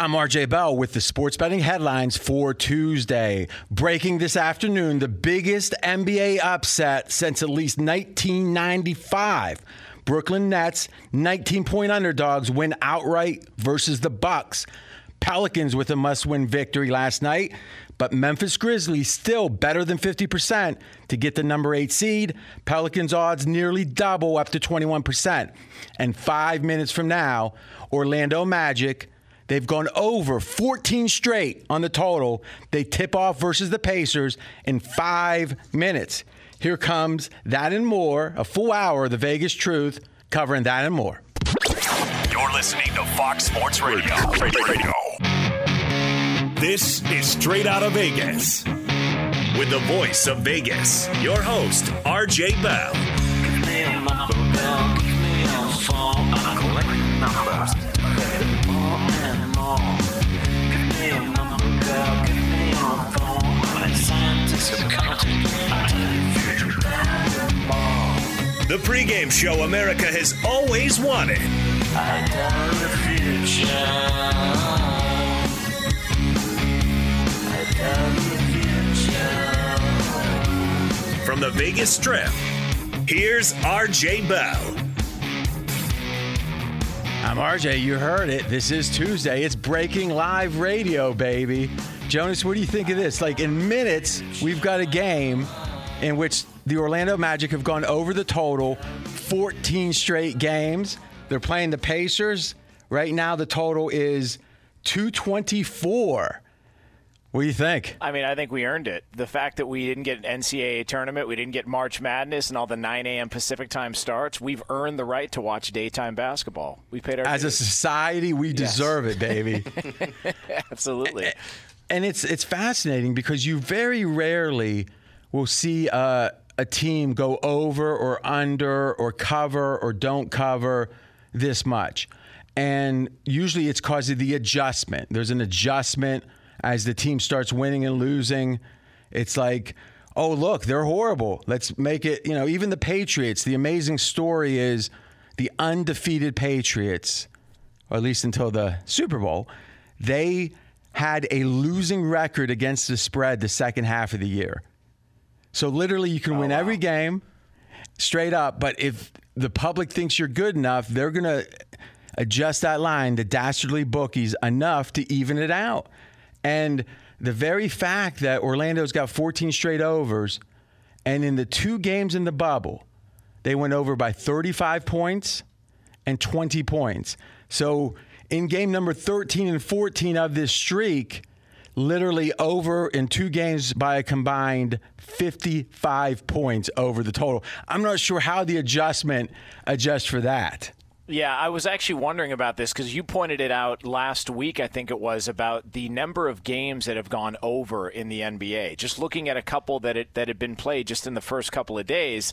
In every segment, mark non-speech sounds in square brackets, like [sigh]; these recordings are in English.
I'm RJ Bell with the sports betting headlines for Tuesday. Breaking this afternoon, the biggest NBA upset since at least 1995. Brooklyn Nets, 19 point underdogs, win outright versus the Bucks. Pelicans with a must win victory last night, but Memphis Grizzlies still better than 50% to get the number eight seed. Pelicans odds nearly double up to 21%. And five minutes from now, Orlando Magic They've gone over 14 straight on the total. They tip off versus the Pacers in five minutes. Here comes that and more, a full hour of the Vegas truth covering that and more. You're listening to Fox Sports Radio. Radio. This is Straight Out of Vegas. With the voice of Vegas, your host, RJ Bell. The pregame show America has always wanted. From the Vegas Strip, here's RJ Bell. I'm RJ. You heard it. This is Tuesday. It's breaking live radio, baby. Jonas, what do you think of this? Like in minutes, we've got a game in which the Orlando Magic have gone over the total 14 straight games. They're playing the Pacers. Right now, the total is 224. What do you think? I mean, I think we earned it. The fact that we didn't get an NCAA tournament, we didn't get March Madness, and all the 9 a.m. Pacific time starts, we've earned the right to watch daytime basketball. We paid our as dues. a society, we deserve it, baby. [laughs] Absolutely. And it's it's fascinating because you very rarely will see a, a team go over or under or cover or don't cover this much. And usually it's because of the adjustment. There's an adjustment as the team starts winning and losing. It's like, oh, look, they're horrible. Let's make it, you know, even the Patriots, the amazing story is the undefeated Patriots, or at least until the Super Bowl, they had a losing record against the spread the second half of the year. So literally, you can oh, win wow. every game straight up, but if the public thinks you're good enough, they're going to adjust that line, the dastardly bookies, enough to even it out. And the very fact that Orlando's got 14 straight overs, and in the two games in the bubble, they went over by 35 points and 20 points. So in game number 13 and 14 of this streak, literally over in two games by a combined 55 points over the total. I'm not sure how the adjustment adjusts for that. Yeah, I was actually wondering about this because you pointed it out last week, I think it was, about the number of games that have gone over in the NBA. Just looking at a couple that it, that had been played just in the first couple of days,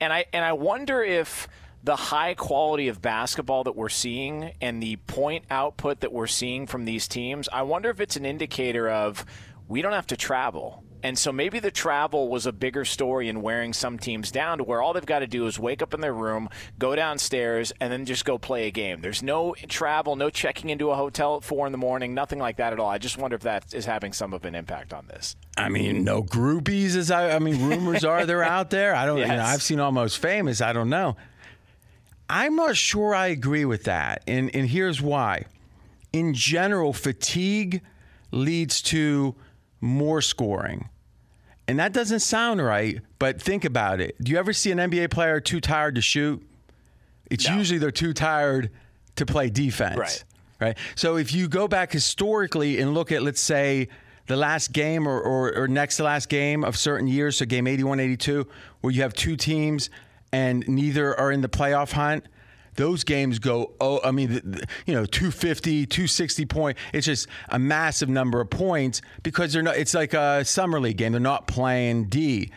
and I and I wonder if the high quality of basketball that we're seeing and the point output that we're seeing from these teams, I wonder if it's an indicator of we don't have to travel. And so maybe the travel was a bigger story in wearing some teams down to where all they've got to do is wake up in their room, go downstairs, and then just go play a game. There's no travel, no checking into a hotel at four in the morning, nothing like that at all. I just wonder if that is having some of an impact on this. I mean, no groupies, as I, I mean, rumors are they're out there. I don't, yes. you know, I've seen almost famous. I don't know. I'm not sure I agree with that. And, and here's why. In general, fatigue leads to more scoring. And that doesn't sound right, but think about it. Do you ever see an NBA player too tired to shoot? It's no. usually they're too tired to play defense. Right. Right. So if you go back historically and look at, let's say, the last game or, or, or next to last game of certain years, so game 81 82, where you have two teams and neither are in the playoff hunt, those games go oh i mean you know 250 260 point it's just a massive number of points because they're not it's like a summer league game. They're not playing d.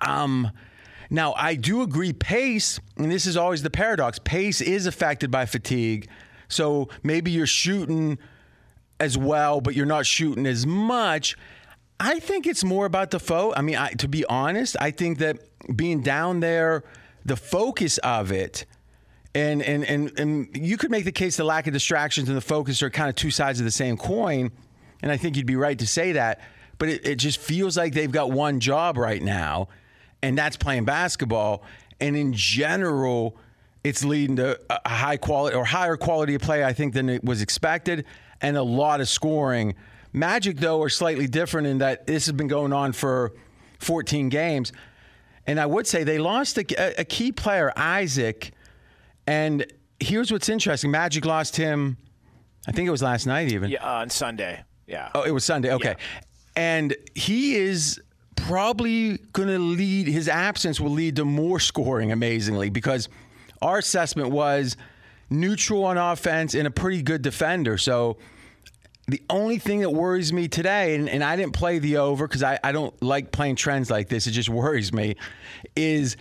Um now i do agree pace and this is always the paradox pace is affected by fatigue. So maybe you're shooting as well but you're not shooting as much I think it's more about the foe. I mean, I, to be honest, I think that being down there, the focus of it, And, and, and, and you could make the case the lack of distractions and the focus are kind of two sides of the same coin. And I think you'd be right to say that. But it, it just feels like they've got one job right now, and that's playing basketball. And in general, it's leading to a high quality or higher quality of play, I think, than it was expected, and a lot of scoring. Magic, though, are slightly different in that this has been going on for 14 games. And I would say they lost a, a key player, Isaac. And here's what's interesting Magic lost him, I think it was last night even. Yeah, uh, on Sunday. Yeah. Oh, it was Sunday. Okay. Yeah. And he is probably going to lead, his absence will lead to more scoring, amazingly, because our assessment was neutral on offense and a pretty good defender. So the only thing that worries me today, and, and I didn't play the over because I, I don't like playing trends like this, it just worries me, is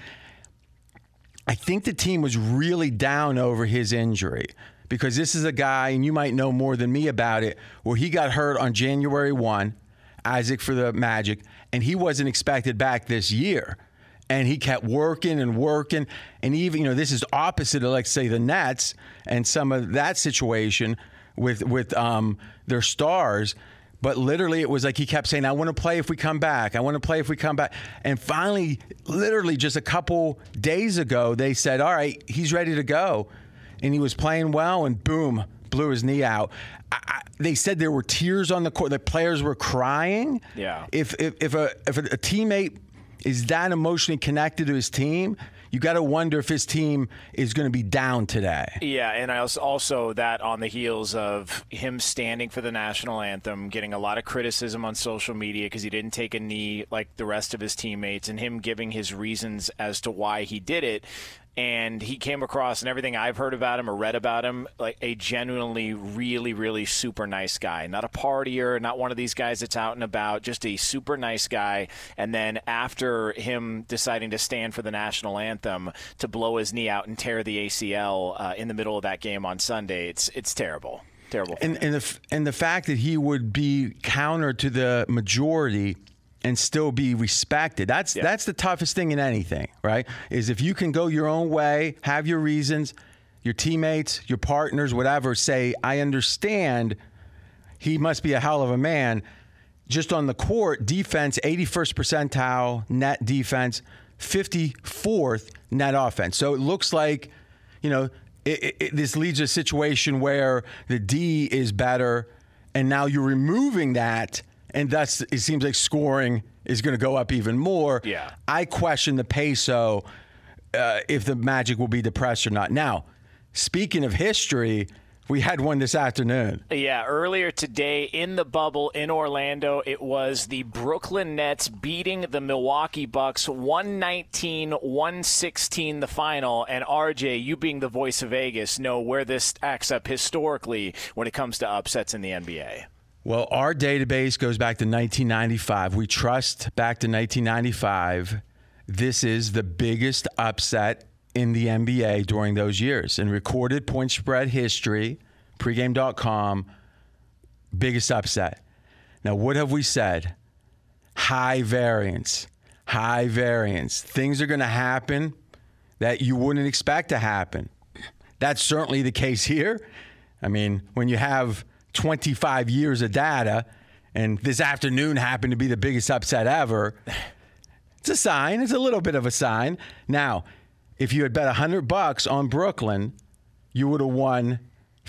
I think the team was really down over his injury because this is a guy, and you might know more than me about it, where he got hurt on January 1 Isaac for the Magic, and he wasn't expected back this year. And he kept working and working. And even, you know, this is opposite of, like, say, the Nets and some of that situation with, with um, their stars. But literally, it was like he kept saying, I want to play if we come back. I want to play if we come back. And finally, literally just a couple days ago, they said, All right, he's ready to go. And he was playing well, and boom, blew his knee out. I, they said there were tears on the court. The players were crying. Yeah. If if, if a if a, a teammate is that emotionally connected to his team, you got to wonder if his team is going to be down today. Yeah, and I also, also that on the heels of him standing for the national anthem, getting a lot of criticism on social media because he didn't take a knee like the rest of his teammates, and him giving his reasons as to why he did it and he came across and everything I've heard about him or read about him like a genuinely really really super nice guy. Not a partier not one of these guys that's out and about just a super nice guy. And then after him deciding to stand for the national anthem to blow his knee out and tear the ACL uh, in the middle of that game on Sunday it's it's terrible. Terrible and and the and the fact that he would be counter to the majority and still be respected. That's yeah. that's the toughest thing in anything, right? Is if you can go your own way, have your reasons, your teammates, your partners, whatever, say, I understand he must be a hell of a man. Just on the court, defense, 81st percentile net defense, 54th net offense. So it looks like, you know, it, it, this leads to a situation where the D is better, and now you're removing that and thus it seems like scoring is going to go up even more. Yeah, I question the peso uh, if the Magic will be depressed or not. Now, speaking of history. We had one this afternoon. Yeah, earlier today in the bubble in Orlando, it was the Brooklyn Nets beating the Milwaukee Bucks 119 116 the final. And RJ, you being the voice of Vegas, know where this acts up historically when it comes to upsets in the NBA. Well, our database goes back to 1995. We trust back to 1995. This is the biggest upset in the NBA during those years. In recorded point spread history, pregame.com, biggest upset. Now, what have we said? High variance, high variance. Things are going to happen that you wouldn't expect to happen. That's certainly the case here. I mean, when you have 25 years of data, and this afternoon happened to be the biggest upset ever, it's a sign. It's a little bit of a sign. Now, if you had bet 100 bucks on Brooklyn, you would have won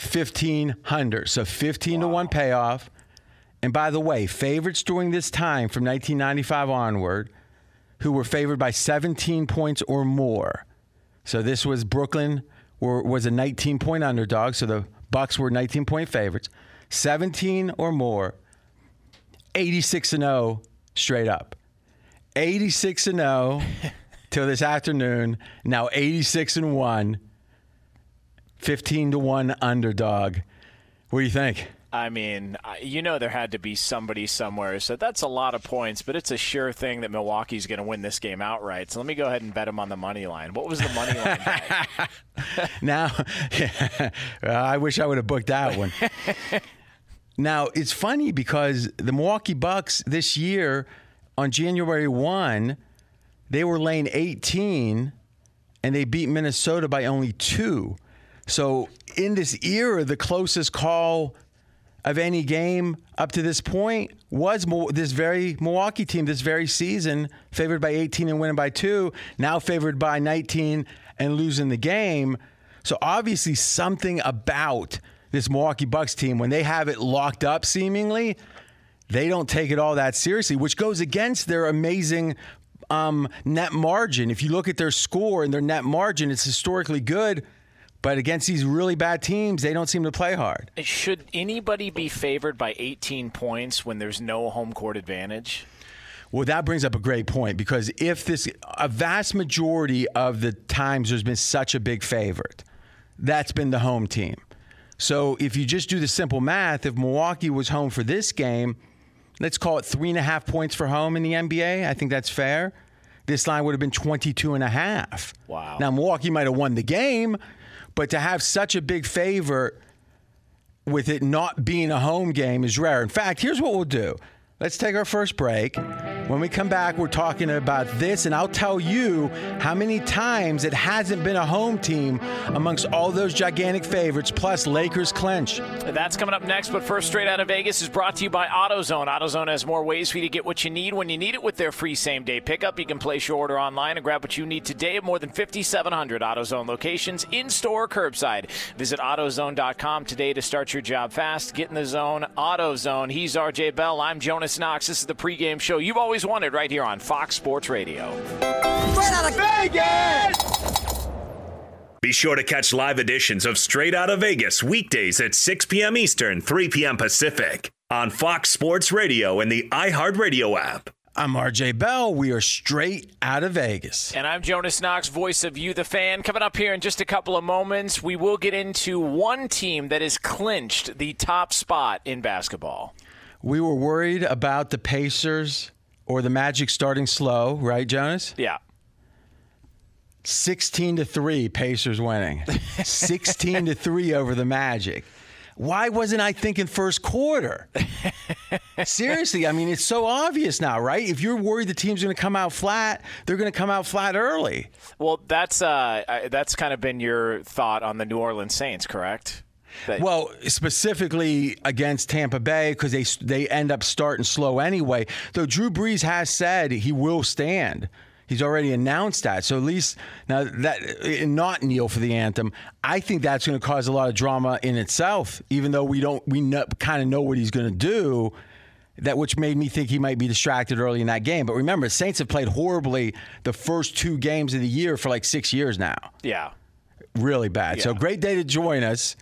1500. So 15 wow. to 1 payoff. And by the way, favorites during this time from 1995 onward who were favored by 17 points or more. So this was Brooklyn were, was a 19 point underdog, so the Bucks were 19 point favorites. 17 or more, 86 and 0 straight up. 86 and 0 [laughs] till this afternoon. Now 86 and 1, 15 to 1 underdog. What do you think? I mean, you know, there had to be somebody somewhere. So that's a lot of points, but it's a sure thing that Milwaukee's going to win this game outright. So let me go ahead and bet them on the money line. What was the money line? [laughs] now, yeah, [laughs] I wish I would have booked that one. Now, it's funny because the Milwaukee Bucks this year on January 1, they were laying 18 and they beat Minnesota by only two. So in this era, the closest call of any game up to this point was this very Milwaukee team this very season, favored by 18 and winning by two, now favored by 19 and losing the game. So obviously, something about this Milwaukee Bucks team, when they have it locked up seemingly, they don't take it all that seriously, which goes against their amazing um, net margin. If you look at their score and their net margin, it's historically good. But against these really bad teams, they don't seem to play hard. Should anybody be favored by 18 points when there's no home court advantage? Well, that brings up a great point because if this, a vast majority of the times there's been such a big favorite, that's been the home team. So if you just do the simple math, if Milwaukee was home for this game, let's call it three and a half points for home in the NBA. I think that's fair. This line would have been 22 and a half. Wow. Now, Milwaukee might have won the game, but to have such a big favor with it not being a home game is rare. In fact, here's what we'll do. Let's take our first break. When we come back, we're talking about this, and I'll tell you how many times it hasn't been a home team amongst all those gigantic favorites, plus Lakers clinch. That's coming up next, but first, straight out of Vegas is brought to you by AutoZone. AutoZone has more ways for you to get what you need when you need it with their free same day pickup. You can place your order online and grab what you need today at more than 5,700 AutoZone locations, in store curbside. Visit AutoZone.com today to start your job fast. Get in the zone. AutoZone. He's RJ Bell. I'm Jonas. Jonas Knox. This is the pregame show you've always wanted right here on Fox Sports Radio. Straight out of Vegas! Be sure to catch live editions of Straight Out of Vegas weekdays at 6 p.m. Eastern, 3 p.m. Pacific on Fox Sports Radio and the iHeartRadio app. I'm RJ Bell. We are straight out of Vegas. And I'm Jonas Knox, voice of You, the fan. Coming up here in just a couple of moments, we will get into one team that has clinched the top spot in basketball we were worried about the Pacers or the Magic starting slow, right, Jonas? Yeah. 16 to 3 Pacers winning. 16 to 3 over the Magic. Why wasn't I thinking first quarter? Seriously, I mean it's so obvious now, right? If you're worried the team's going to come out flat, they're going to come out flat early. Well, that's uh, that's kind of been your thought on the New Orleans Saints, correct? That- well, specifically against Tampa Bay because they they end up starting slow anyway. Though Drew Brees has said he will stand. He's already announced that. So at least now that not kneel for the anthem, I think that's going to cause a lot of drama in itself. Even though we don't, we kind of know what he's going to do. That which made me think he might be distracted early in that game. But remember, Saints have played horribly the first two games of the year for like six years now. Yeah, really bad. Yeah. So great day to join us.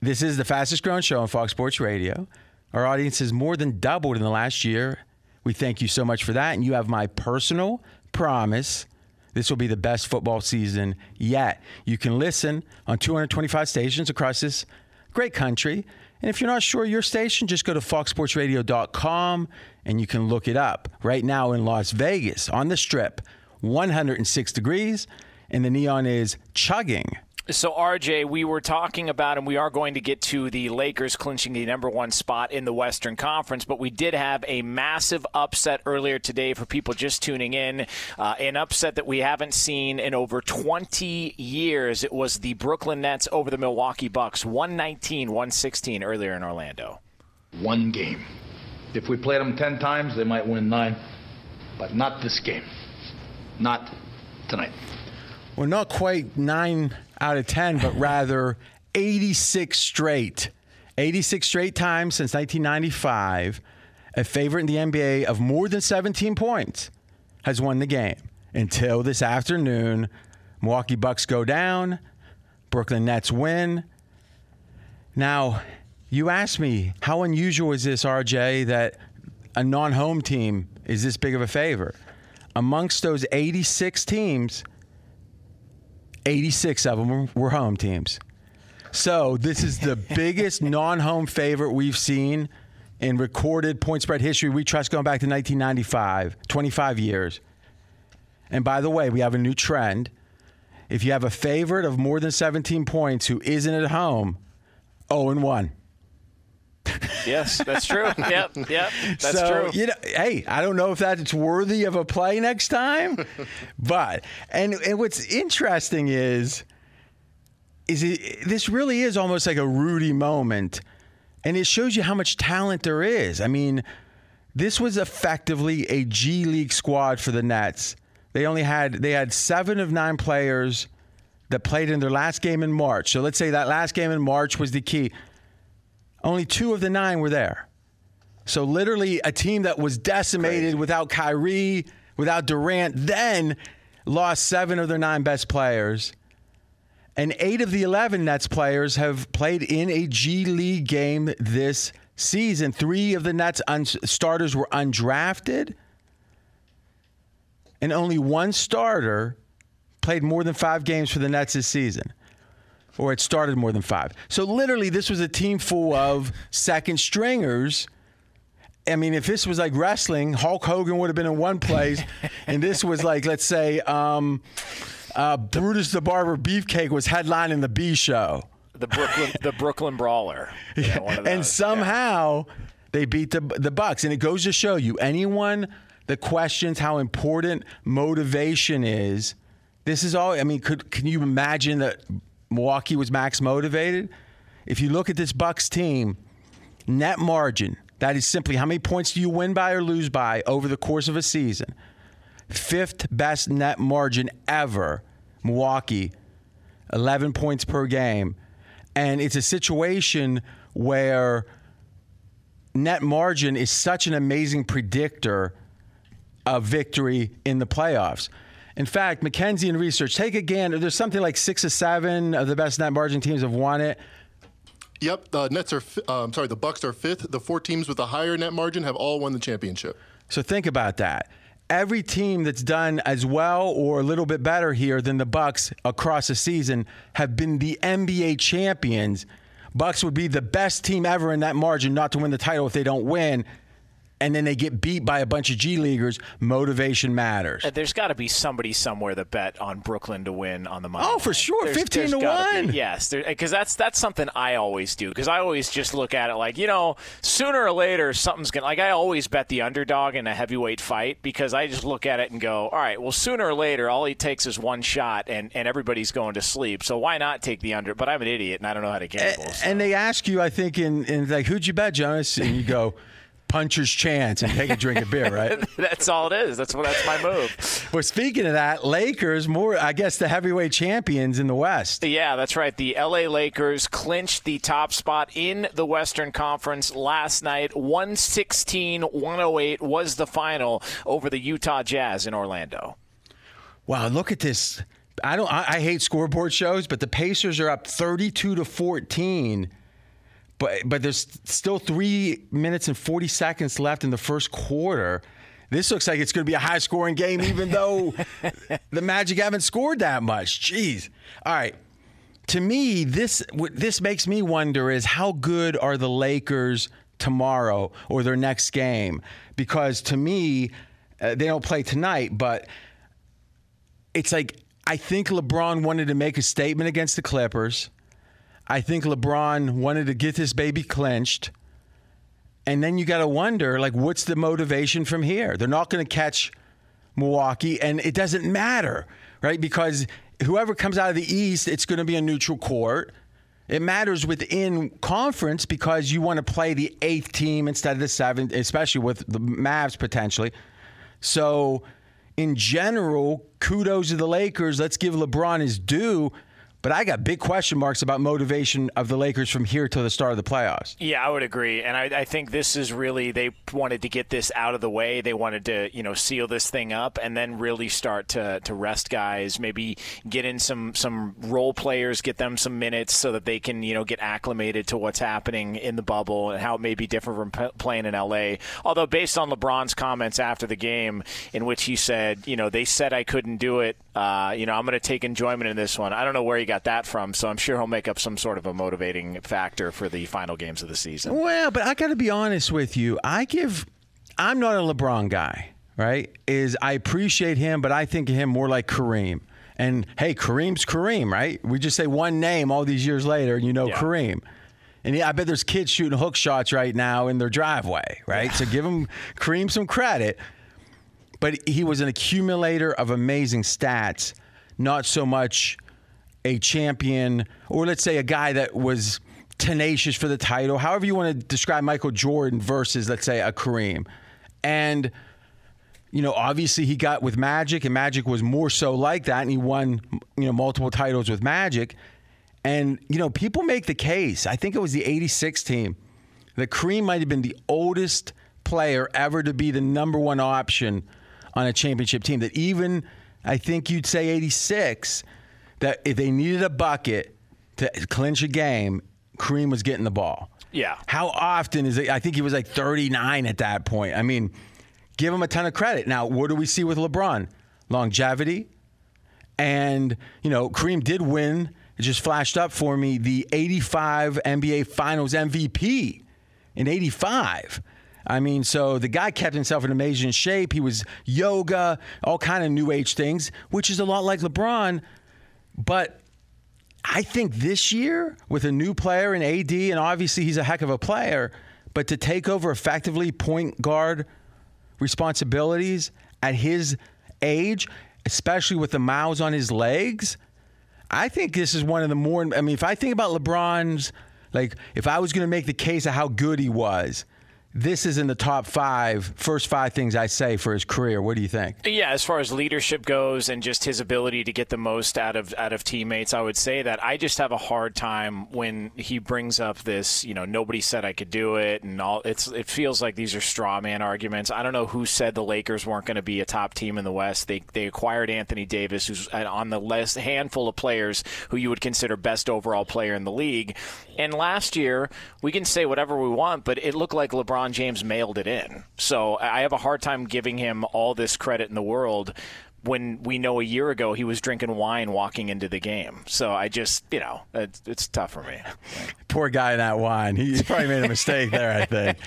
This is the fastest growing show on Fox Sports Radio. Our audience has more than doubled in the last year. We thank you so much for that. And you have my personal promise this will be the best football season yet. You can listen on 225 stations across this great country. And if you're not sure your station, just go to foxsportsradio.com and you can look it up. Right now in Las Vegas, on the strip, 106 degrees, and the neon is chugging so, RJ, we were talking about, and we are going to get to the Lakers clinching the number one spot in the Western Conference, but we did have a massive upset earlier today for people just tuning in. Uh, an upset that we haven't seen in over 20 years. It was the Brooklyn Nets over the Milwaukee Bucks, 119 116 earlier in Orlando. One game. If we played them 10 times, they might win nine, but not this game. Not tonight. Well, not quite nine out of 10, but [laughs] rather 86 straight. 86 straight times since 1995. A favorite in the NBA of more than 17 points has won the game until this afternoon. Milwaukee Bucks go down, Brooklyn Nets win. Now, you asked me, how unusual is this, RJ, that a non home team is this big of a favor? Amongst those 86 teams, 86 of them were home teams. So this is the [laughs] biggest non-home favorite we've seen in recorded point spread history. We trust going back to 1995, 25 years. And by the way, we have a new trend. If you have a favorite of more than 17 points who isn't at home, 0 and 1. Yes, that's true. [laughs] yep, yep, that's so, true. You know, hey, I don't know if that's worthy of a play next time, [laughs] but and, and what's interesting is is it, this really is almost like a Rudy moment, and it shows you how much talent there is. I mean, this was effectively a G League squad for the Nets. They only had they had seven of nine players that played in their last game in March. So let's say that last game in March was the key. Only two of the nine were there. So literally a team that was decimated Crazy. without Kyrie, without Durant, then lost seven of their nine best players. And eight of the 11 Nets players have played in a G League game this season. Three of the Nets un- starters were undrafted, and only one starter played more than five games for the Nets this season, or it started more than five. So literally, this was a team full of second stringers. I mean, if this was like wrestling, Hulk Hogan would have been in one place, [laughs] and this was like, let's say, um, uh, Brutus the Barber Beefcake was headlining the B show. The Brooklyn, the Brooklyn Brawler. [laughs] You know, one of and somehow they beat the the Bucks. And it goes to show you anyone that questions how important motivation is. This is all. I mean, could can you imagine that Milwaukee was max motivated? If you look at this Bucks team, net margin. That is simply how many points do you win by or lose by over the course of a season. Fifth best net margin ever, Milwaukee, 11 points per game. And it's a situation where net margin is such an amazing predictor of victory in the playoffs. In fact, McKenzie and research, take a gander. There's something like six or seven of the best net margin teams have won it. Yep, the Nets are. Um, sorry, the Bucks are fifth. The four teams with the higher net margin have all won the championship. So think about that. Every team that's done as well or a little bit better here than the Bucks across the season have been the NBA champions. Bucks would be the best team ever in that margin not to win the title if they don't win. And then they get beat by a bunch of G leaguers. Motivation matters. Uh, There's got to be somebody somewhere that bet on Brooklyn to win on the money. Oh, for sure, There's- 15 there's to gotta be. one. Yes, because that's that's something I always do. Because I always just look at it like you know, sooner or later something's gonna. Like I always bet the underdog in a heavyweight fight because I just look at it and go, all right, well, sooner or later, all he takes is one shot and and everybody's going to sleep. So why not take the under? But I'm an idiot and I don't know how to gamble. so. And they ask you, I think, in, in like, who'd you bet, Jonas? And you go, puncher's chance and take a drink of beer, right? [laughs] that's all it is. That's what that's my move. well, speaking of that, Lakers, more, I guess, the heavyweight champions in the West. Yeah, that's right. The LA Lakers clinched the top spot in the Western Conference last night. 116 108 was the final over the Utah Jazz in Orlando. Wow, look at this. I don't. I, I hate scoreboard shows, but the Pacers are up 32 to 14. But but there's still three minutes and 40 seconds left in the first quarter. This looks like it's going to be a high scoring game, even though [laughs] the Magic haven't scored that much. Jeez. All right. To me, this what this makes me wonder is how good are the Lakers tomorrow or their next game? Because to me, uh, they don't play tonight, but it's like I think LeBron wanted to make a statement against the Clippers. I think LeBron wanted to get this baby clenched. And then you got to wonder, like, what's the motivation from here? They're not going to catch Milwaukee, and it doesn't matter, right? Because whoever comes out of the East, it's going to be a neutral court. It matters within conference because you want to play the eighth team instead of the seventh, especially with the Mavs potentially. So, in general, kudos to the Lakers. Let's give LeBron his due. But I got big question marks about motivation of the Lakers from here to the start of the playoffs. Yeah, I would agree, and I, I think this is really they wanted to get this out of the way. They wanted to you know seal this thing up, and then really start to, to rest guys. Maybe get in some some role players, get them some minutes so that they can you know get acclimated to what's happening in the bubble and how it may be different from playing in LA. Although based on LeBron's comments after the game, in which he said, you know, they said I couldn't do it. Uh, you know, I'm going to take enjoyment in this one. I don't know where he got that from, so I'm sure he'll make up some sort of a motivating factor for the final games of the season. Well, but I got to be honest with you. I give, I'm not a LeBron guy, right? Is I appreciate him, but I think of him more like Kareem. And hey, Kareem's Kareem, right? We just say one name all these years later, and you know Yeah. Kareem. And I bet there's kids shooting hook shots right now in their driveway, right? So give him Kareem some credit. But he was an accumulator of amazing stats, not so much a champion, or let's say a guy that was tenacious for the title, however you want to describe Michael Jordan versus, let's say, a Kareem. And, you know, obviously he got with Magic, and Magic was more so like that, and he won, you know, multiple titles with Magic. And, you know, people make the case, I think it was the 86 team, that Kareem might have been the oldest player ever to be the number one option on a championship team. That even, I think you'd say 86, that if they needed a bucket to clinch a game, Kareem was getting the ball. Yeah. How often is it? I think he was like 39 at that point. I mean, give him a ton of credit. Now, what do we see with LeBron? Longevity. And, you know, Kareem did win. It just flashed up for me the 85 NBA Finals MVP in 85. I mean, so the guy kept himself in amazing shape. He was yoga, all kind of new age things, which is a lot like LeBron. But I think this year, with a new player in AD, and obviously he's a heck of a player, but to take over effectively point guard responsibilities at his age, especially with the miles on his legs, I think this is one of the more. I mean, if I think about LeBron's, like, if I was going to make the case of how good he was, this is in the top five, first five things I say for his career. What do you think? Yeah, as far as leadership goes and just his ability to get the most out of out of teammates, I would say that I just have a hard time when he brings up this, you know, nobody said I could do it and all it's it feels like these are straw man arguments. I don't know who said the Lakers weren't going to be a top team in the West. They they acquired Anthony Davis who's on the list handful of players who you would consider best overall player in the league. And last year, we can say whatever we want, but it looked like LeBron James mailed it in. So I have a hard time giving him all this credit in the world when we know a year ago he was drinking wine walking into the game. So I just, you know, it's, it's tough for me. [laughs] Poor guy in that wine. He probably made a mistake there, I think.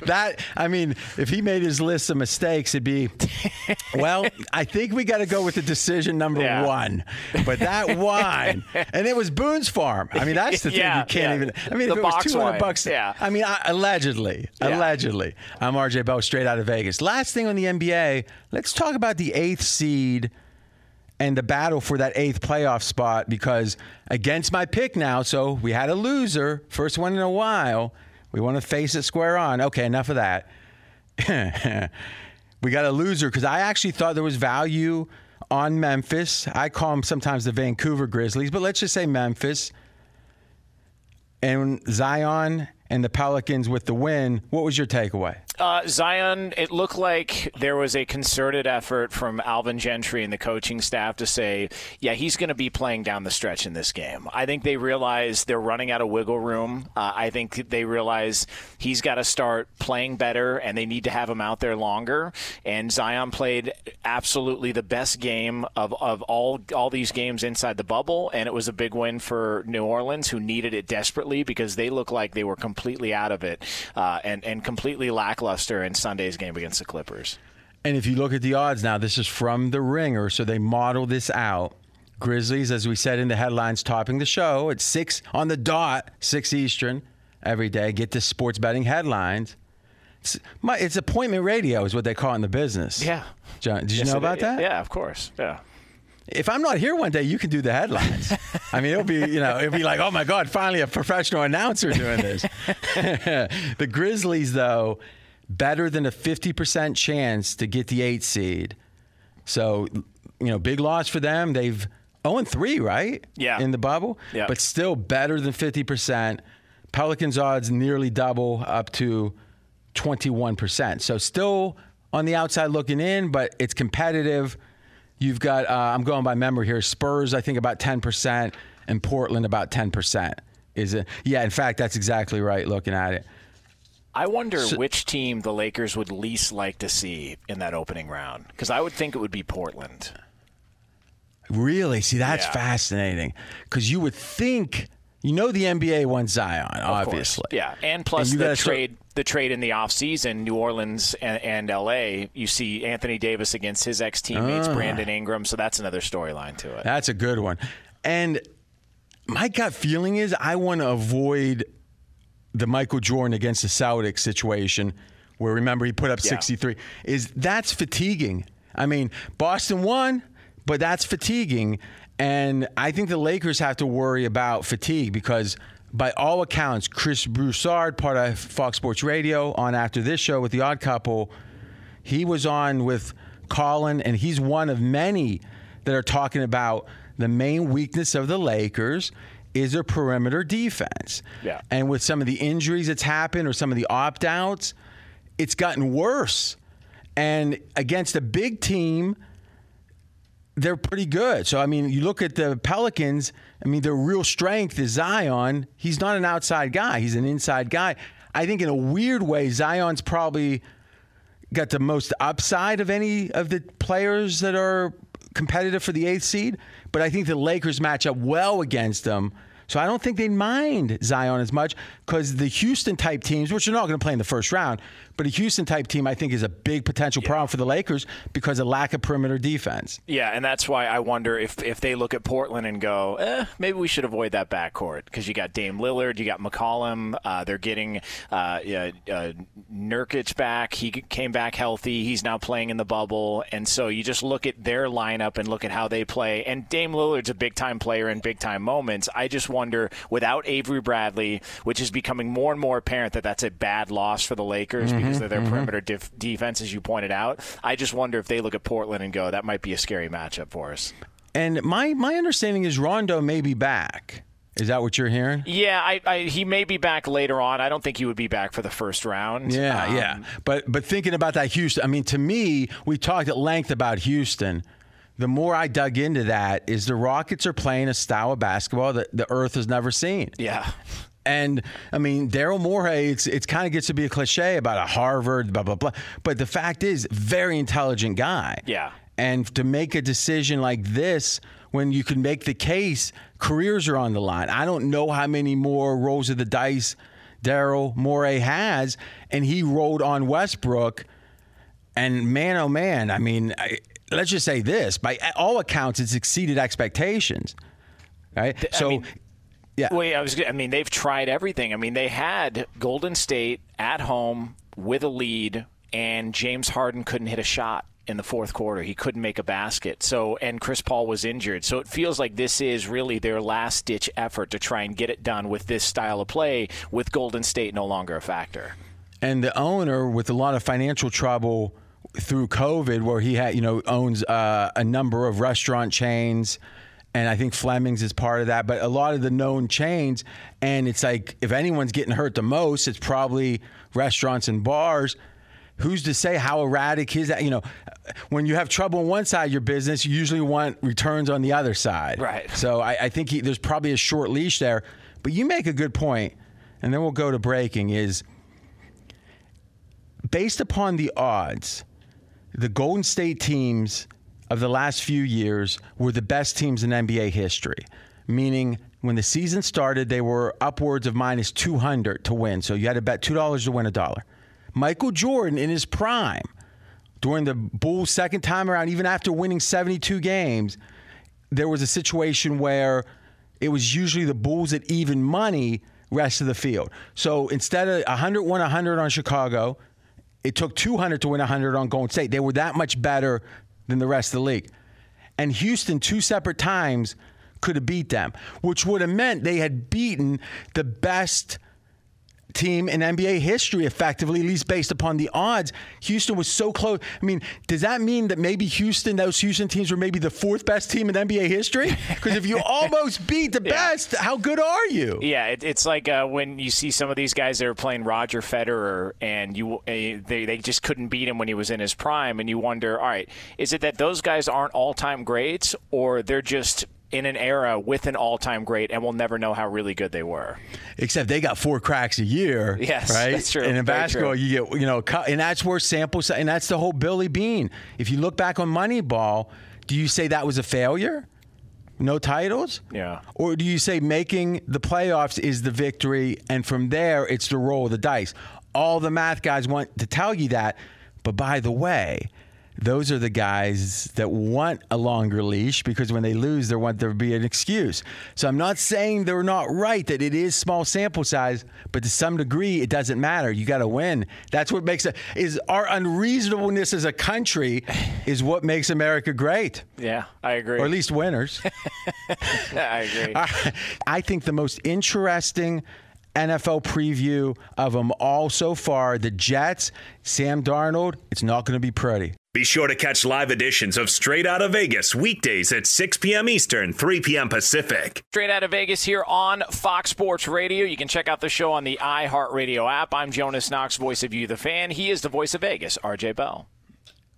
[laughs] that, I mean, if he made his list of mistakes, it'd be, [laughs] well, I think we got to go with the decision number Yeah. one. But that wine, and it was Boone's Farm. I mean, that's the thing Yeah, you can't yeah. even, I mean, The if it was 200 wine, bucks, yeah. I mean, I, allegedly, allegedly. I'm RJ Bell, straight out of Vegas. Last thing on the NBA, let's talk about the eighth seed and the battle for that eighth playoff spot because against my pick now, so we had a loser, first one in a while. We want to face it square on. Okay, enough of that. [laughs] we got a loser because I actually thought there was value on Memphis. I call them sometimes the Vancouver Grizzlies, but let's just say Memphis. And Zion and the Pelicans with the win. What was your takeaway? Uh, Zion, it looked like there was a concerted effort from Alvin Gentry and the coaching staff to say, yeah, he's going to be playing down the stretch in this game. I think they realize they're running out of wiggle room. Uh, I think they realize he's got to start playing better and they need to have him out there longer. And Zion played absolutely the best game of, of all, all these games inside the bubble. And it was a big win for New Orleans, who needed it desperately because they looked like they were completely out of it uh, and, and completely lackluster in Sunday's game against the Clippers. And if you look at the odds now, this is from the ringer, so they model this out. Grizzlies, as we said in the headlines, topping the show at six on the dot, six Eastern every day. Get the sports betting headlines. It's, my, it's appointment radio, is what they call it in the business. Yeah. John, did you Yes, know about that? Yeah, of course. Yeah. If I'm not here one day, you can do the headlines. [laughs] I mean, it'll be, you know, it'll be like, oh my God, finally a professional announcer doing this. [laughs] the Grizzlies, though, better than a 50% chance to get the eight seed. So, you know, big loss for them. They've 0 3, right? Yeah. In the bubble. Yeah. But still better than 50%. Pelicans odds nearly double up to 21%. So still on the outside looking in, but it's competitive. You've got, uh, I'm going by memory here, Spurs, I think about 10%, and Portland about 10%. Is it? Yeah, in fact, that's exactly right looking at it. I wonder which team the Lakers would least like to see in that opening round because I would think it would be Portland. Really? See, that's Yeah. fascinating because you would think, you know, the NBA wants Zion, Of course. obviously. Yeah, and plus you the trade the trade in the offseason, New Orleans and, and LA, you see Anthony Davis against his ex teammates Ah. Brandon Ingram, so that's another storyline to it. That's a good one. And my gut feeling is I want to avoid the Michael Jordan against the Celtics situation, where remember he put up Yeah. 63, is that's fatiguing. I mean, Boston won, but that's fatiguing. And I think the Lakers have to worry about fatigue because, by all accounts, Chris Broussard, part of Fox Sports Radio, on after this show with the Odd Couple, he was on with Colin, and he's one of many that are talking about the main weakness of the Lakers is their perimeter defense. Yeah. And with some of the injuries that's happened or some of the opt outs, it's gotten worse. And against a big team, they're pretty good. So I mean, you look at the Pelicans. I mean, their real strength is Zion. He's not an outside guy. He's an inside guy. I think in a weird way, Zion's probably got the most upside of any of the players that are competitive for the eighth seed. But I think the Lakers match up well against them. So I don't think they mind Zion as much because the Houston type teams, which are not going to play in the first round, but a Houston type team I think is a big potential problem for the Lakers because of lack of perimeter defense. Yeah, and that's why I wonder if, if they look at Portland and go, eh, maybe we should avoid that backcourt because you got Dame Lillard, you got McCollum, uh, they're getting uh, uh, uh, Nurkic back. He came back healthy. He's now playing in the bubble, and so you just look at their lineup and look at how they play. And Dame Lillard's a big time player in big time moments. I just wonder without Avery Bradley, which is becoming more and more apparent that that's a bad loss for the Lakers of their perimeter def- defense, as you pointed out. I just wonder if they look at Portland and go, that might be a scary matchup for us. And my my understanding is Rondo may be back. Is that what you're hearing? Yeah, I, I, he may be back later on. I don't think he would be back for the first round. Yeah, Um, yeah. But but thinking about that Houston, I mean, to me, we talked at length about Houston. The more I dug into that, is the Rockets are playing a style of basketball that the Earth has never seen. Yeah. And I mean, Daryl Morey, it's it's kind of gets to be a cliche about a Harvard, blah blah blah. But the fact is, very intelligent guy. Yeah. And to make a decision like this, when you can make the case, careers are on the line. I don't know how many more rolls of the dice Daryl Morey has, and he rolled on Westbrook. And man, oh man, I mean, I, let's just say this: by all accounts, it's exceeded expectations. Right. so. mean, yeah. Wait, I was. I mean, they've tried everything. I mean, they had Golden State at home with a lead, and James Harden couldn't hit a shot in the fourth quarter. He couldn't make a basket. So, and Chris Paul was injured. So it feels like this is really their last ditch effort to try and get it done with this style of play, with Golden State no longer a factor. and the owner with a lot of financial trouble through COVID, where he had you know owns uh, a number of restaurant chains, and I think Fleming's is part of that. But a lot of the known chains, and it's like if anyone's getting hurt the most, it's probably restaurants and bars. Who's to say how erratic is that? You know, when you have trouble on one side of your business, you usually want returns on the other side. Right. So I, I think he, there's probably a short leash there. But you make a good point, and then we'll go to breaking. Is based upon the odds, the Golden State teams of the last few years were the best teams in NBA history. Meaning, when the season started, they were upwards of minus 200 to win. So you had to bet $2 to win a dollar. Michael Jordan, in his prime, during the Bulls' second time around, even after winning 72 games, there was a situation where it was usually the Bulls at even money rest of the field. So instead of 100 won 100 on Chicago, it took 200 to win 100 on Golden State. They were that much better than the rest of the league. And Houston, two separate times, could have beat them, which would have meant they had beaten the best team in NBA history effectively, at least based upon the odds. Houston was so close. I mean, does that mean that maybe Houston, those Houston teams were maybe the fourth best team in NBA history? Because if you [laughs] almost beat the best, how good are you? Yeah, it, it's like uh, when you see some of these guys that are playing Roger Federer, and you uh, they they just couldn't beat him when he was in his prime, and you wonder, all right, is it that those guys aren't all time greats, or they're just in an era with an all time great, and we'll never know how really good they were? Except they got four cracks a year. Yes, right. that's true. And in Very basketball, true. you get you know, and that's where sample, and that's the whole Billy Beane. If you look back on Moneyball, do you say that was a failure? No titles? Yeah. Or do you say making the playoffs is the victory, and from there it's the roll of the dice? All the math guys want to tell you that, but by the way, those are the guys that want a longer leash because when they lose, they want there to be an excuse. So I'm not saying they're not right that it is small sample size, but to some degree, it doesn't matter. You got to win. That's what makes it is our unreasonableness as a country is what makes America great, Yeah, I agree. or at least winners. [laughs] I agree. [laughs] I think the most interesting NFL preview of them all so far, the Jets, Sam Darnold, it's not going to be pretty. Be sure to catch live editions of Straight Out of Vegas weekdays at 6 p.m. Eastern, 3 p.m. Pacific. Straight out of Vegas here on Fox Sports Radio. You can check out the show on the iHeartRadio app. I'm Jonas Knox, voice of you, the fan. He is the voice of Vegas, RJ Bell.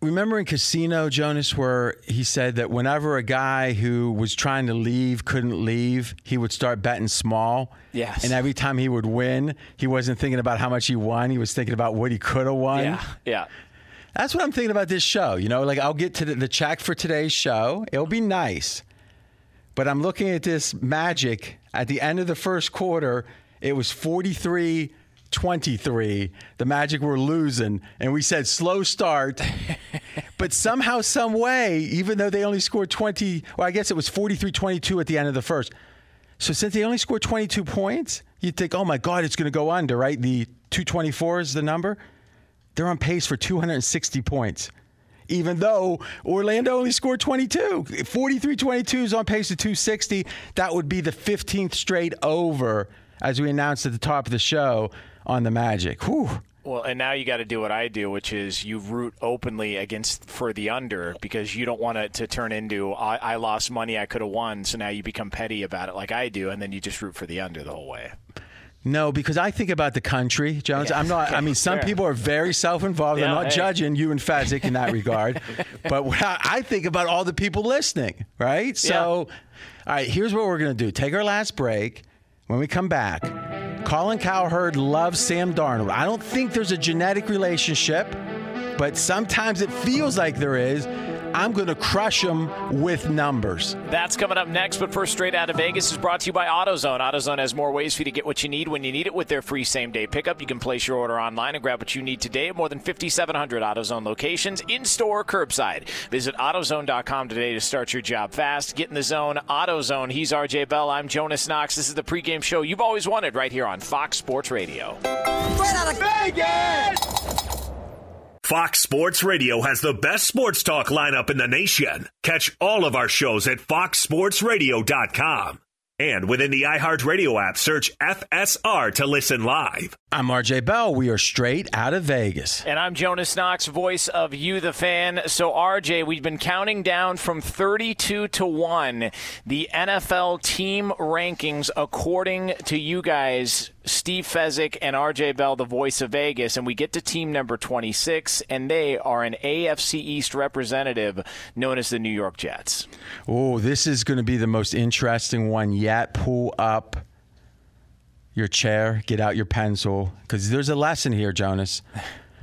Remember in Casino, Jonas, where he said that whenever a guy who was trying to leave couldn't leave, he would start betting small. Yes. And every time he would win, he wasn't thinking about how much he won. He was thinking about what he could have won. Yeah, yeah. That's what I'm thinking about this show. You know, like I'll get to the, the check for today's show. It'll be nice. But I'm looking at this magic at the end of the first quarter. It was 43 23. The Magic were losing. And we said slow start. [laughs] but somehow, some way, even though they only scored 20, well, I guess it was 43 22 at the end of the first. So since they only scored 22 points, you'd think, oh my God, it's going to go under, right? The 224 is the number. They're on pace for 260 points. Even though Orlando only scored 22, 43 22 is on pace to 260. That would be the 15th straight over, as we announced at the top of the show on the Magic. Whew. Well, and now you got to do what I do, which is you root openly against for the under because you don't want it to turn into I, I lost money I could have won, so now you become petty about it like I do, and then you just root for the under the whole way. No, because I think about the country, Jonas. Yeah, I'm not. okay, I mean, [laughs] some fair. people are very self-involved. I'm not hey. judging you and Fezzik in that [laughs] regard, but I I think about all the people listening, right? So, all right, here's what we're gonna do: take our last break. When we come back, Colin Cowherd loves Sam Darnold. I don't think there's a genetic relationship, but sometimes it feels like there is. I'm going to crush them with numbers. That's coming up next, but first, straight out of Vegas is brought to you by AutoZone. AutoZone has more ways for you to get what you need when you need it with their free same day pickup. You can place your order online and grab what you need today at more than 5,700 AutoZone locations, in store, curbside. Visit AutoZone.com today to start your job fast. Get in the zone. AutoZone. He's RJ Bell. I'm Jonas Knox. This is the pregame show you've always wanted right here on Fox Sports Radio. Straight out of Vegas! Fox Sports Radio has the best sports talk lineup in the nation. Catch all of our shows at foxsportsradio.com. And within the iHeartRadio app, search FSR to listen live. I'm RJ Bell. We are straight out of Vegas. And I'm Jonas Knox, voice of You the Fan. So, RJ, we've been counting down from 32 to 1 the NFL team rankings according to you guys, Steve Fezzik and RJ Bell, the voice of Vegas. And we get to team number 26, and they are an AFC East representative known as the New York Jets. Oh, this is going to be the most interesting one yet. Pull up your chair, get out your pencil, because there's a lesson here, Jonas.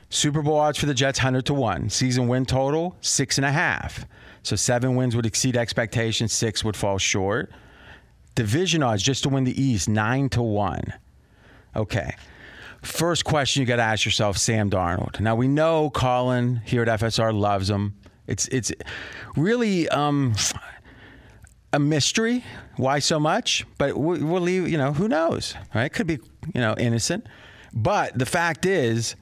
Super Bowl odds for the Jets, 100 to 1. Season win total, six and a half. So seven wins would exceed expectations, six would fall short. Division odds just to win the East, nine to 1. Okay. First question you got to ask yourself Sam Darnold. Now, we know Colin here at FSR loves him. It's, it's really. Um, a mystery. Why so much? But we- we'll leave. You know, who knows? Right? Could be you know innocent. But the fact is,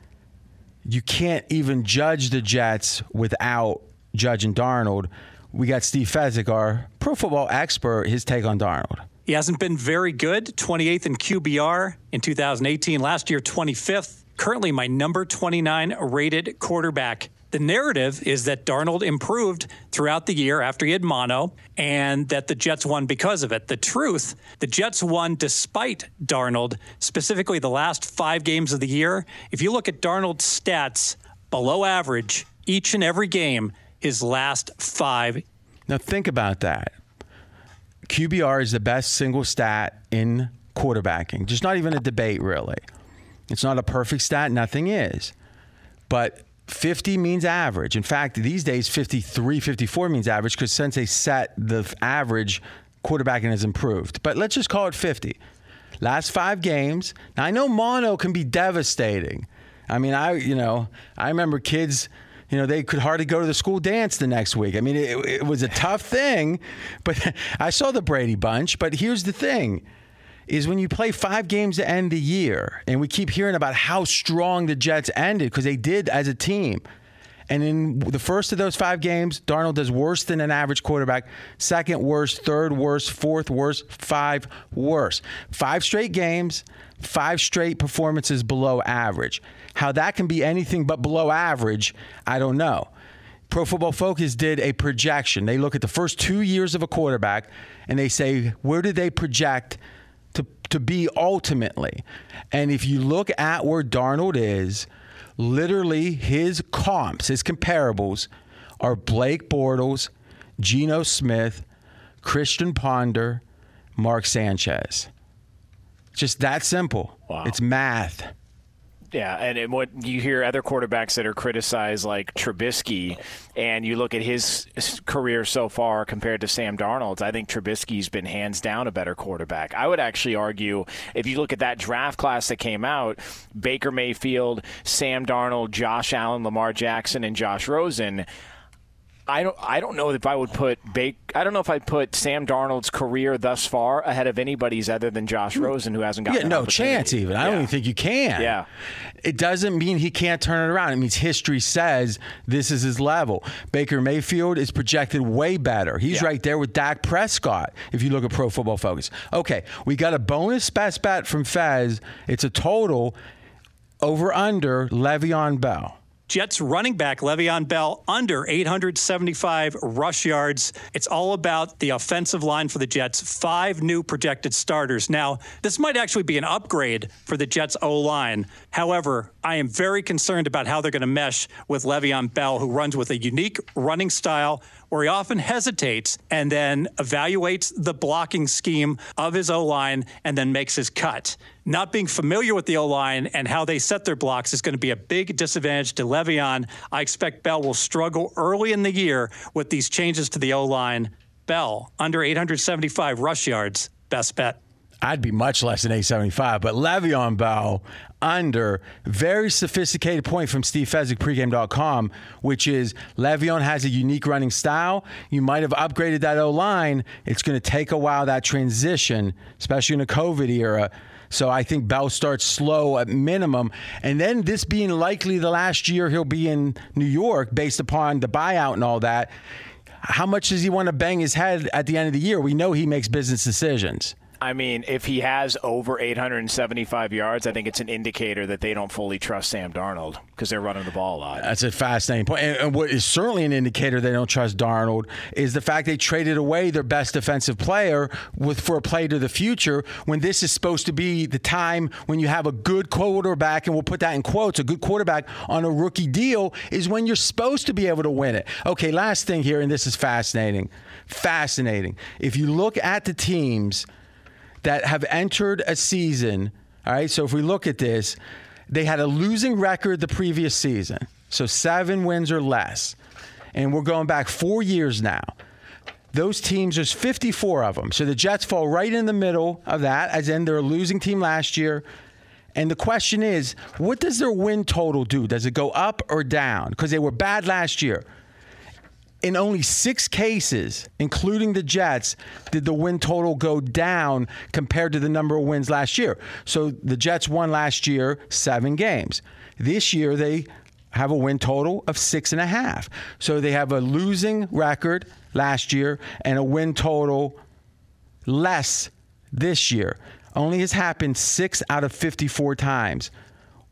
you can't even judge the Jets without judging Darnold. We got Steve Fezzik, our pro football expert. His take on Darnold. He hasn't been very good. 28th in QBR in 2018. Last year, 25th. Currently, my number 29 rated quarterback. The narrative is that Darnold improved throughout the year after he had mono and that the Jets won because of it. The truth, the Jets won despite Darnold, specifically the last five games of the year. If you look at Darnold's stats, below average each and every game, his last five Now think about that. QBR is the best single stat in quarterbacking. Just not even a debate, really. It's not a perfect stat, nothing is. But 50 means average. In fact, these days, 53, 54 means average because since they set the average, quarterbacking has improved. But let's just call it 50. Last five games. Now, I know mono can be devastating. I mean, I, you know, I remember kids You know, they could hardly go to the school dance the next week. I mean, it, it was a tough thing, but [laughs] I saw the Brady bunch. But here's the thing is when you play five games to end the year, and we keep hearing about how strong the Jets ended because they did as a team. And in the first of those five games, Darnold does worse than an average quarterback. Second worst, third worst, fourth worst, five worst. Five straight games, five straight performances below average. How that can be anything but below average, I don't know. Pro Football Focus did a projection. They look at the first two years of a quarterback and they say, where do they project to, to be ultimately? And if you look at where Darnold is, literally his comps, his comparables are Blake Bortles, Geno Smith, Christian Ponder, Mark Sanchez. Just that simple. Wow. It's math. Yeah, and it, what you hear other quarterbacks that are criticized, like Trubisky, and you look at his career so far compared to Sam Darnold's. I think Trubisky's been hands down a better quarterback. I would actually argue if you look at that draft class that came out, Baker Mayfield, Sam Darnold, Josh Allen, Lamar Jackson, and Josh Rosen. I don't. I don't know if I would put Bake. I don't know if I'd put Sam Darnold's career thus far ahead of anybody's other than Josh hmm. Rosen, who hasn't gotten. Yeah, no chance. Even I don't even think you can. Yeah. It doesn't mean he can't turn it around. It means history says this is his level. Baker Mayfield is projected way better. He's Yeah. right there with Dak Prescott. If you look at Pro Football Focus. Okay, we got a bonus best bet from Fez. It's a total over under Le'Veon Bell. Jets running back Le'Veon Bell under 875 rush yards. It's all about the offensive line for the Jets. Five new projected starters. Now, this might actually be an upgrade for the Jets O line. However, I am very concerned about how they're going to mesh with Le'Veon Bell, who runs with a unique running style where he often hesitates and then evaluates the blocking scheme of his O line and then makes his cut. Not being familiar with the O line and how they set their blocks is going to be a big disadvantage to Le'Veon. I expect Bell will struggle early in the year with these changes to the O line. Bell under 875 rush yards, best bet. I'd be much less than 875, but Le'Veon Bell under very sophisticated point from Steve Fezzik, pregame.com, which is Le'Veon has a unique running style. You might have upgraded that O line. It's going to take a while that transition, especially in a COVID era. So I think Bell starts slow at minimum. And then this being likely the last year he'll be in New York based upon the buyout and all that. How much does he want to bang his head at the end of the year? We know he makes business decisions. I mean, if he has over 875 yards, I think it's an indicator that they don't fully trust Sam Darnold because they're running the ball a lot. That's a fascinating point. And, and what is certainly an indicator they don't trust Darnold is the fact they traded away their best defensive player with for a play to the future when this is supposed to be the time when you have a good quarterback, and we'll put that in quotes, a good quarterback on a rookie deal is when you're supposed to be able to win it. Okay, last thing here, and this is fascinating. Fascinating. If you look at the teams that have entered a season. All right, so if we look at this, they had a losing record the previous season, so seven wins or less. And we're going back four years now. Those teams, there's 54 of them. So the Jets fall right in the middle of that, as in they're a losing team last year. And the question is, what does their win total do? Does it go up or down? Because they were bad last year in only six cases, including the Jets, did the win total go down compared to the number of wins last year. So the Jets won last year seven games. This year they have a win total of six and a half. So they have a losing record last year and a win total less this year. Only has happened six out of 54 times.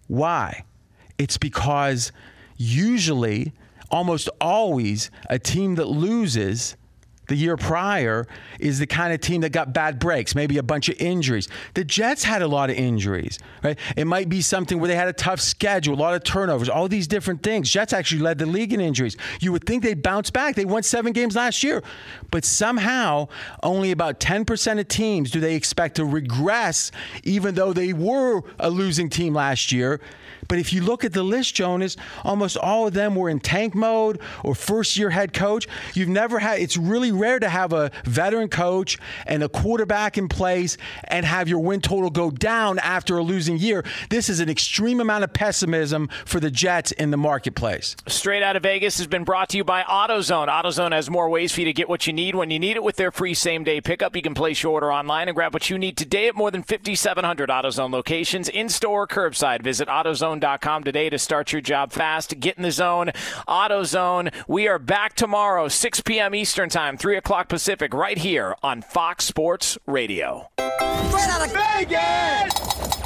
Why? It's because usually, almost always, a team that loses the year prior is the kind of team that got bad breaks, maybe a bunch of injuries. The Jets had a lot of injuries, right? It might be something where they had a tough schedule, a lot of turnovers, all these different things. Jets actually led the league in injuries. You would think they'd bounce back. They won seven games last year, but somehow only about 10% of teams do they expect to regress, even though they were a losing team last year. But if you look at the list, Jonas, almost all of them were in tank mode or first year head coach. You've never had, it's really rare to have a veteran coach and a quarterback in place and have your win total go down after a losing year. This is an extreme amount of pessimism for the Jets in the marketplace. Straight out of Vegas has been brought to you by AutoZone. AutoZone has more ways for you to get what you need when you need it with their free same day pickup. You can place your order online and grab what you need today at more than 5,700 AutoZone locations, in store, or curbside. Visit AutoZone.com today to start your job fast. Get in the zone. AutoZone. We are back tomorrow, 6 p.m. Eastern Time, 3 o'clock Pacific, right here on Fox Sports Radio. Straight out of Vegas!